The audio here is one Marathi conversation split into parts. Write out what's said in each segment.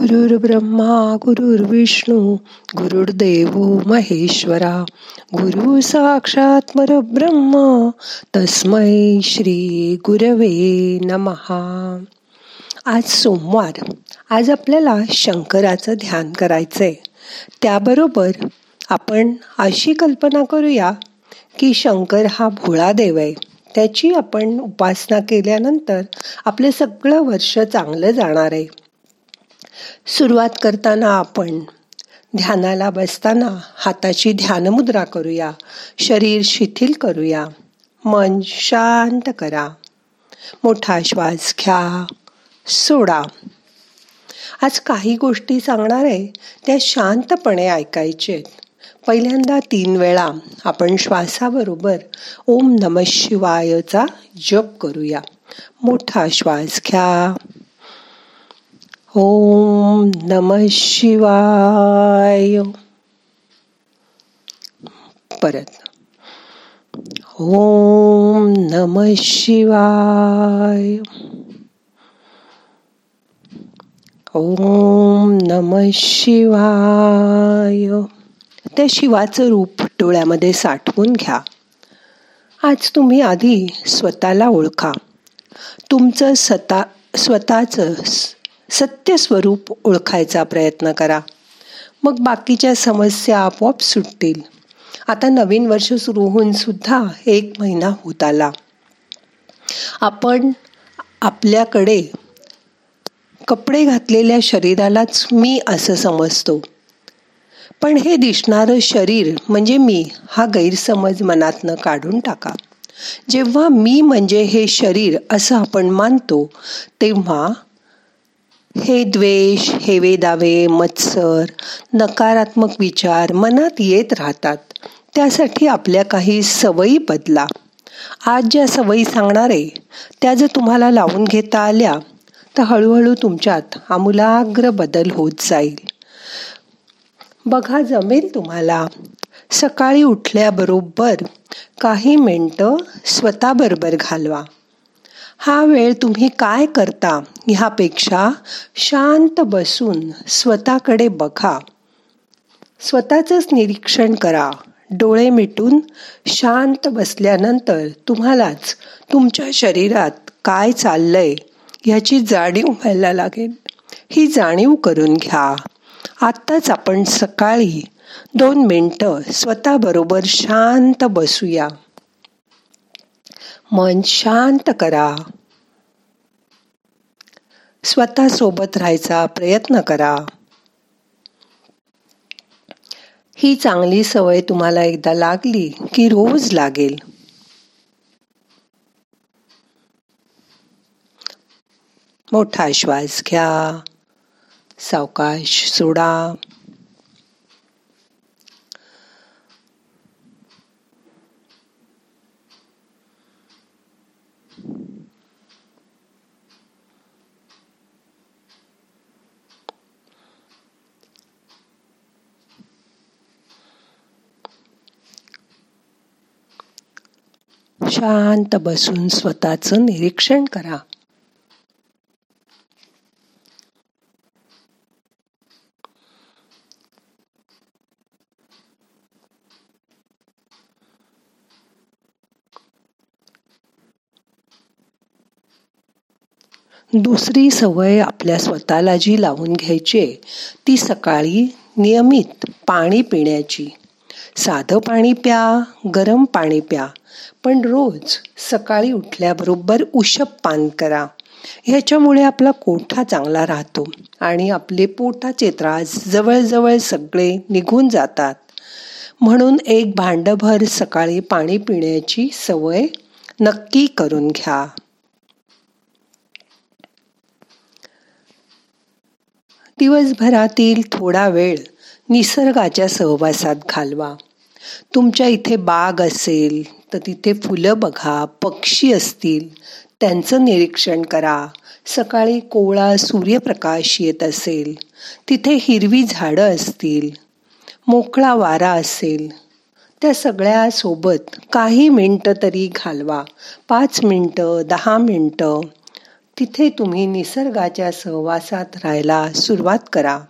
गुरुर् ब्रह्मा गुरुर्विष्णू गुरुर्देव महेश्वरा. गुरु साक्षात परब्रह्म तस्मै श्री गुरवे नमहा आज सोमवार. आज आपल्याला शंकराचं ध्यान करायचंय. त्याबरोबर आपण अशी कल्पना करूया की शंकर हा भोळा देव आहे. त्याची आपण उपासना केल्यानंतर आपले सगळं वर्ष चांगलं जाणार आहे. सुरुवात करताना आपण ध्यानाला बसताना हाताची ध्यानमुद्रा करूया. शरीर शिथिल करूया. मन शांत करा. मोठा श्वास घ्या. सोडा. आज काही गोष्टी सांगणार आहे त्या शांतपणे ऐकायचे पहिल्यांदा तीन वेळा आपण श्वासाबरोबर ओम नम शिवायचा जप करूया. मोठा श्वास घ्या. ओम नम शिवाय. परत. ओम नम शिवाय. ओम नम शिवाय. त्या शिवाचं रूप डोळ्यामध्ये साठवून घ्या. आज तुम्ही आधी स्वतःला ओळखा. तुमचं स्वतः स्वतःचं सत्य स्वरूप ओळखायचा प्रयत्न करा. मग बाकीच्या समस्या आपोआप सुटतील. आता नवीन वर्ष सुरू होऊन सुद्धा एक महिना होत आला. आपण आपल्याकडे कपडे घातलेल्या शरीरालाच मी असं समजतो. पण हे दिसणारं शरीर म्हणजे मी हा गैरसमज मनातनं काढून टाका. जेव्हा मी म्हणजे हे शरीर असं आपण मानतो तेव्हा हे द्वेष हेवे दावे मत्सर नकारात्मक विचार मनात येत राहतात. त्यासाठी आपल्या काही सवयी बदला. आज ज्या सवयी सांगणार आहे त्या जर तुम्हाला लावून घेता आल्या तर हळूहळू तुमच्यात आमूलाग्र बदल होत जाईल. बघा जमेल तुम्हाला. सकाळी उठल्याबरोबर काही मिनटं स्वतःबरोबर घालवा. हा वेळ तुम्ही काय करता ह्यापेक्षा शांत बसून स्वतःकडे बघा. स्वतःचंच निरीक्षण करा. डोळे मिटून शांत बसल्यानंतर तुम्हालाच तुमच्या शरीरात काय चाललंय ह्याची जाणीव व्हायला लागेल. ही जाणीव करून घ्या. आत्ताच आपण सकाळी दोन मिनटं स्वतःबरोबर शांत बसूया. मन शांत करा. स्वतः सोबत राहायचा प्रयत्न करा. ही चांगली सवय तुम्हाला एकदा लागली की रोज लागेल. मोठा श्वास घ्या. सावकाश सोडा. शांत बसून स्वतःचं निरीक्षण करा. दुसरी सवय आपल्या स्वतःला जी लावून घ्यायची ती सकाळी नियमित पाणी पिण्याची. साधं पाणी प्या गरम पाणी प्या. पण रोज सकाळी उठल्याबरोबर उशप पान करा. ह्याच्यामुळे आपला कोठा चांगला राहतो आणि आपले पोटाचे त्रास जवळजवळ सगळे निघून जातात. म्हणून एक भांडभर सकाळी पाणी पिण्याची सवय नक्की करून घ्या. दिवसभरातील थोडा वेळ निसर्गाच्या सहवासात घालवा. तुमच्या इथे बाग असेल तर तिथे फुलं बघा पक्षी असतील. त्यांचं निरीक्षण करा. सकाळी कोवळा सूर्यप्रकाश येत असेल. तिथे हिरवी झाडं असतील. मोकळा वारा असेल. त्या सगळ्यासोबत काही मिनटं तरी घालवा. पाच मिनटं दहा मिनटं. तिथे तुम्ही निसर्गाच्या सहवासात राहायला सुरुवात करा.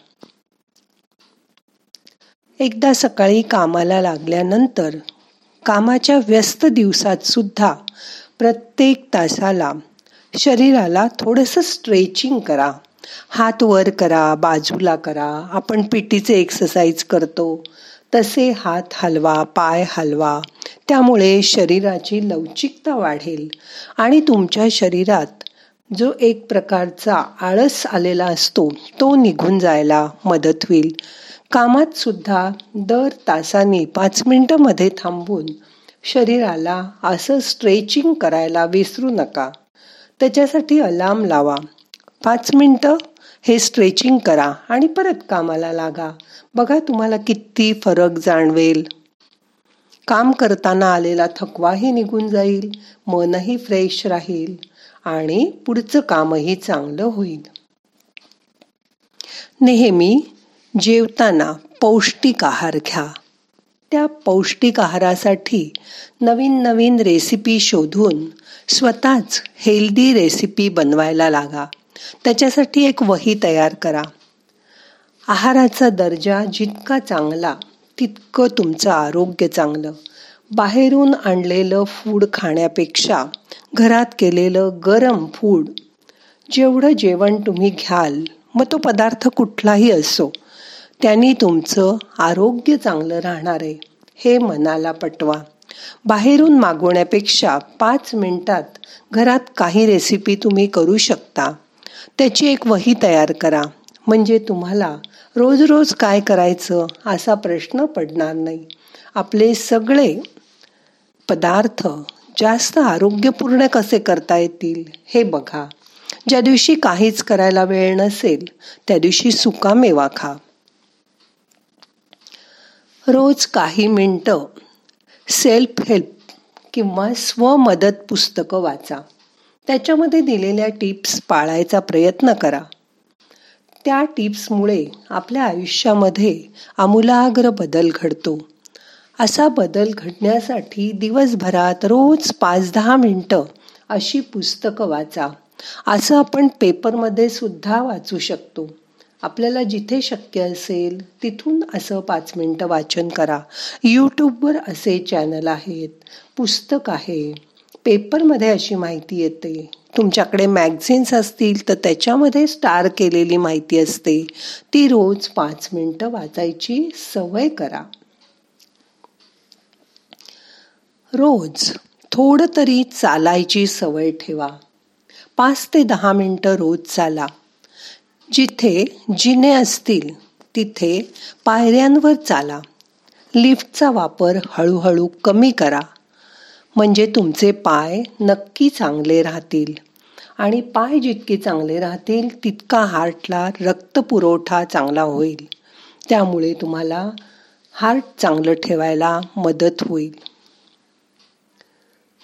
एकदा सकाळी कामाला लागल्यानंतर कामाच्या व्यस्त दिवसात सुद्धा प्रत्येक तासाला शरीराला थोडंसं स्ट्रेचिंग करा. हात वर करा बाजूला करा. आपण पिटीचे एक्सरसाइज करतो. तसे हात हलवा पाय हलवा. त्यामुळे शरीराची लवचिकता वाढेल. आणि तुमच्या शरीरात जो एक प्रकारचा आळस आलेला असतो तो निघून जायला मदत होईल. कामात सुद्धा दर तासाने पाच मिनिटंमध्ये थांबून शरीराला असं स्ट्रेचिंग करायला विसरू नका. त्याच्यासाठी अलार्म लावा. पाच मिनटं हे स्ट्रेचिंग करा आणि परत कामाला लागा. बघा तुम्हाला किती फरक जाणवेल. काम करताना आलेला थकवाही निघून जाईल मनही फ्रेश राहील आणि पुढचं कामही चांगलं होईल. नेहमी जेवताना पौष्टिक आहार घ्या. त्या पौष्टिक आहारासाठी नवीन नवीन रेसिपी शोधून स्वतःच हेल्दी रेसिपी बनवायला लागा. त्याच्यासाठी एक वही तयार करा. आहाराचा दर्जा जितका चांगला तितकं तुमचं आरोग्य चांगलं. बाहेरून आणलेलं फूड खाण्यापेक्षा घरात केलेलं गरम फूड जेवढं जेवण तुम्ही घ्याल मग तो पदार्थ कुठलाही असो त्यांनी तुमचं आरोग्य चांगलं राहणार आहे हे मनाला पटवा. बाहेरून मागवण्यापेक्षा पाच मिनिटात घरात काही रेसिपी तुम्ही करू शकता. त्याची एक वही तयार करा. म्हणजे तुम्हाला रोज रोज काय करायचं असा प्रश्न पडणार नाही. आपले सगळे पदार्थ जास्त आरोग्यपूर्ण कसे करता येतील हे बघा. ज्या दिवशी काहीच करायला वेळ नसेल त्या दिवशी सुकामेवा खा. रोज काही मिनटं सेल्फ हेल्प किंवा स्वमदत पुस्तकं वाचा. त्याच्यामध्ये दिलेल्या टिप्स पाळायचा प्रयत्न करा. त्या टिप्समुळे आपल्या आयुष्यामध्ये आमूलाग्र बदल घडतो. असा बदल घडण्यासाठी दिवसभरात रोज पाच दहा मिनटं अशी पुस्तकं वाचा. असं आपण पेपरमध्ये सुद्धा वाचू शकतो. आपल्याला जिथे शक्य असेल तिथून असं पाच मिनटं वाचन करा. यूट्यूबवर असे चॅनल आहेत. पुस्तक आहे. पेपरमध्ये अशी माहिती येते. तुमच्याकडे मॅगझिन्स असतील तर त्याच्यामध्ये स्टार केलेली माहिती असते. ती रोज पाच मिनटं वाचायची सवय करा. रोज थोडं तरी चालायची सवय ठेवा. पाच ते दहा मिनटं रोज चाला. जिथे जिने असतील तिथे पायऱ्यांवर चाला. लिफ्टचा वापर हळूहळू कमी करा. म्हणजे तुमचे पाय नक्की चांगले राहतील. आणि पाय जितके चांगले राहतील तितका हार्टला रक्तपुरवठा चांगला होईल. त्यामुळे तुम्हाला हार्ट चांगलं ठेवायला मदत होईल.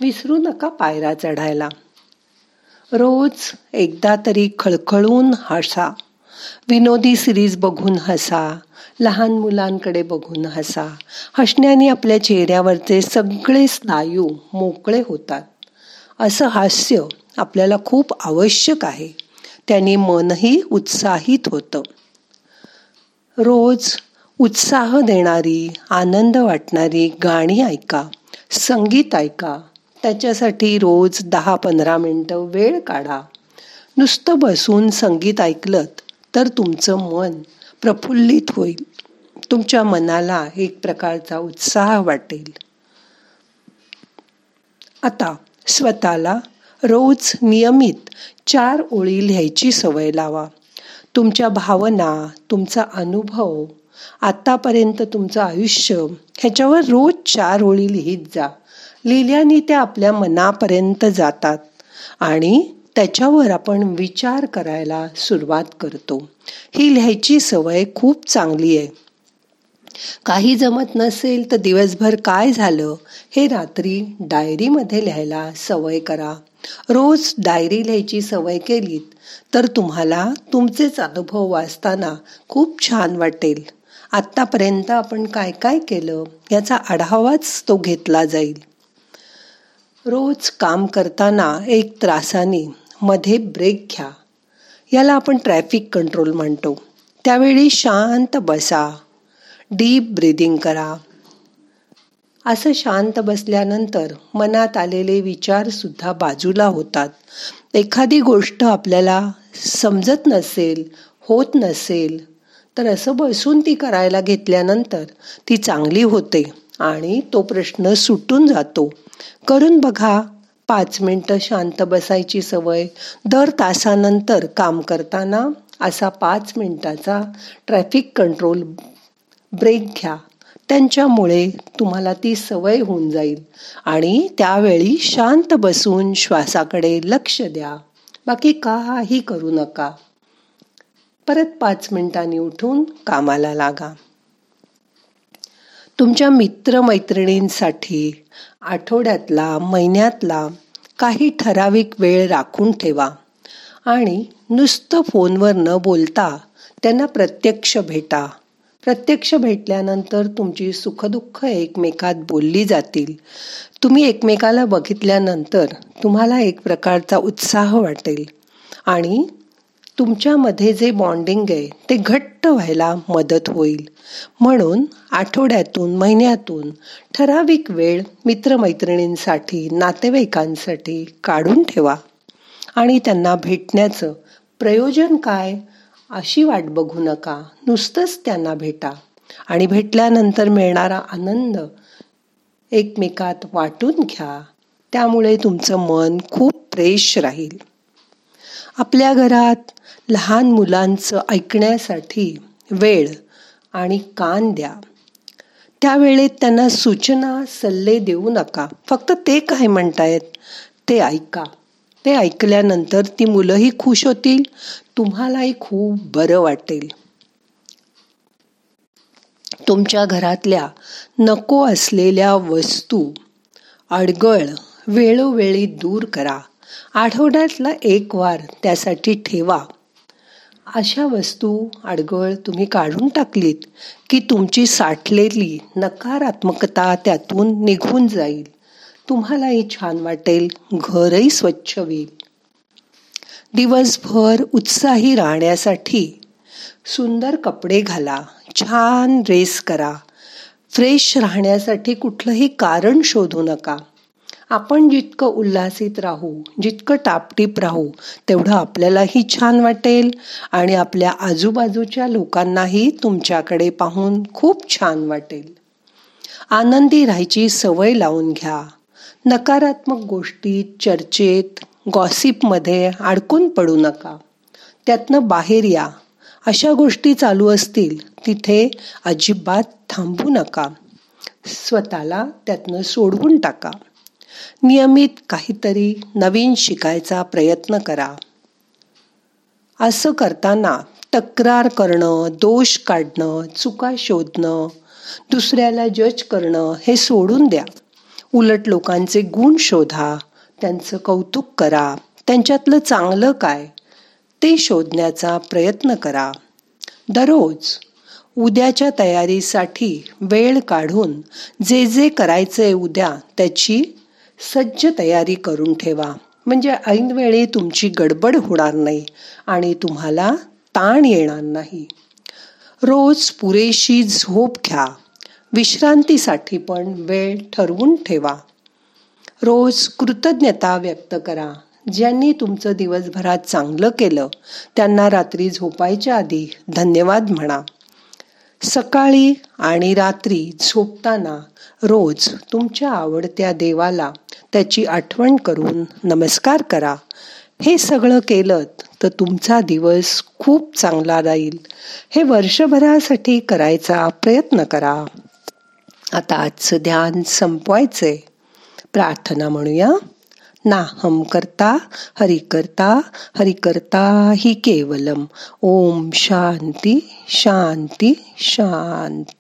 विसरू नका पायरा चढायला. रोज एकदा तरी खळखळून हसा. विनोदी सिरीज बघून हसा. लहान मुलांकडे बघून हसा. हसण्याने आपल्या चेहऱ्यावरचे सगळे स्नायू मोकळे होतात. असं हास्य आपल्याला खूप आवश्यक आहे. त्याने मनही उत्साहित होतं. रोज उत्साह देणारी आनंद वाटणारी गाणी ऐका संगीत ऐका. त्याच्यासाठी रोज दहा पंधरा मिनटं वेळ काढा. नुसतं बसून संगीत ऐकलं तर तुमचं मन प्रफुल्लित होईल. तुमच्या मनाला एक प्रकारचा उत्साह वाटेल. आता स्वतःला रोज नियमित चार ओळी लिहायची सवय लावा. तुमच्या भावना तुमचा अनुभव आत्तापर्यंत तुमचं आयुष्य ह्याच्यावर रोज चार ओळी लिहित जा. लिहिल्याने त्या आपल्या मनापर्यंत जातात आणि त्याच्यावर आपण विचार करायला सुरुवात करतो. ही लिहायची सवय खूप चांगली आहे. काही जमत नसेल तर दिवसभर काय झालं हे रात्री डायरीमध्ये लिहायला सवय करा. रोज डायरी लिहायची सवय केलीत तर तुम्हाला तुमचेच अनुभव वाचताना खूप छान वाटेल. आत्तापर्यंत आपण काय काय केलं याचा आढावाच तो घेतला जाईल. रोज काम करताना एक त्रासाने मध्ये ब्रेक घ्या. याला आपण ट्रॅफिक कंट्रोल म्हणतो. त्यावेळी शांत बसा. डीप ब्रिदिंग करा. असं शांत बसल्यानंतर मनात आलेले विचारसुद्धा बाजूला होतात. एखादी गोष्ट आपल्याला समजत नसेल होत नसेल तर असं बसून ती करायला घेतल्यानंतर ती चांगली होते. आणि तो प्रश्न सुटून जातो. करून बघा पाच मिनटं शांत बसायची सवय दर तासानंतर काम करताना असा पाच मिनटाचा ट्रॅफिक कंट्रोल ब्रेक घ्या. त्यांच्यामुळे तुम्हाला ती सवय होऊन जाईल आणि त्यावेळी शांत बसून श्वासाकडे लक्ष द्या. बाकी काही करू नका. परत पाच मिनिटांनी उठून कामाला लागा. तुमच्या मित्रमैत्रिणींसाठी आठवड्यातला महिन्यातला काही ठराविक वेळ राखून ठेवा. आणि नुसतं फोनवर न बोलता त्यांना प्रत्यक्ष भेटा. प्रत्यक्ष भेटल्यानंतर तुमची सुखदुःख एकमेकात बोलली जातील. तुम्ही एकमेकाला बघितल्यानंतर तुम्हाला एक प्रकारचा उत्साह वाटेल. आणि तुमच्यामध्ये जे बॉन्डिंग आहे ते घट्ट व्हायला मदत होईल. म्हणून आठवड्यातून महिन्यातून ठराविक वेळ मित्रमैत्रिणींसाठी नातेवाईकांसाठी काढून ठेवा. आणि त्यांना भेटण्याचं प्रयोजन काय अशी वाट बघू नका. नुसतंच त्यांना भेटा. आणि भेटल्यानंतर मिळणारा आनंद एकमेकात वाटून घ्या. त्यामुळे तुमचं मन खूप फ्रेश राहील. आपल्या घरात लहान मुलांचं ऐकण्यासाठी वेळ आणि कान द्या. त्यावेळेत त्यांना सूचना सल्ले देऊ नका. फक्त ते काय म्हणतायत ते ऐका. ते ऐकल्यानंतर ती मुलंही खुश होतील तुम्हालाही खूप बरं वाटेल. तुमच्या घरातल्या नको असलेल्या वस्तू अडगळ वेळोवेळी दूर करा. आठवड्यातला एक वार त्यासाठी ठेवा. अशा वस्तू अडगळ तुम्ही काढून टाकलीत की तुमची साठलेली नकारात्मकता त्यातून निघून जाईल. तुम्हालाही छान वाटेल घरही स्वच्छ होईल. दिवसभर उत्साही राहण्यासाठी सुंदर कपडे घाला छान रेस करा. फ्रेश राहण्यासाठी कुठलंही कारण शोधू नका. आपण जितकं उल्हासित राहू जितकं टापटीप राहू तेवढं आपल्यालाही छान वाटेल. आणि आपल्या आजूबाजूच्या लोकांनाही तुमच्याकडे पाहून खूप छान वाटेल. आनंदी राहायची सवय लावून घ्या. नकारात्मक गोष्टीत चर्चेत गॉसिपमध्ये अडकून पडू नका. त्यातनं बाहेर या. अशा गोष्टी चालू असतील तिथे अजिबात थांबू नका. स्वतःला त्यातनं सोडवून टाका. नियमित काहीतरी नवीन शिकायचा प्रयत्न करा. असं करताना तक्रार करणं दोष काढणं चुका शोधणं दुसऱ्याला जज करणं हे सोडून द्या. उलट लोकांचे गुण शोधा त्यांचं कौतुक करा. त्यांच्यातलं चांगलं काय ते शोधण्याचा प्रयत्न करा. दररोज उद्याच्या तयारीसाठी वेळ काढून जे जे करायचे उद्या त्याची सज्ज तयारी करून ठेवा. म्हणजे ऐनवेळी तुमची गडबड होणार नाही आणि तुम्हाला ताण येणार नाही. रोज पुरेशी झोप घ्या. विश्रांतीसाठी पण वेळ ठरवून ठेवा. रोज कृतज्ञता व्यक्त करा. ज्यांनी तुमचं दिवसभरात चांगलं केलं त्यांना रात्री झोपायच्या आधी धन्यवाद म्हणा. सकाळी आणि रात्री झोपताना रोज तुमच्या आवडत्या देवाला त्याची आठवण करून नमस्कार करा. हे सगळं केलं तर तुमचा दिवस खूप चांगला राहील हे वर्षभरासाठी करायचा प्रयत्न करा. आता आजचं ध्यान संपवायचंय. प्रार्थना म्हणूया. नाहम करता हरि करता हरि करता ही केवलम. ओम शांती शांती शांती.